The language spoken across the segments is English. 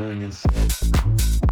hanging.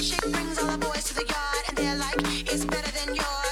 She brings all the boys to the yard and they're like, it's better than yours.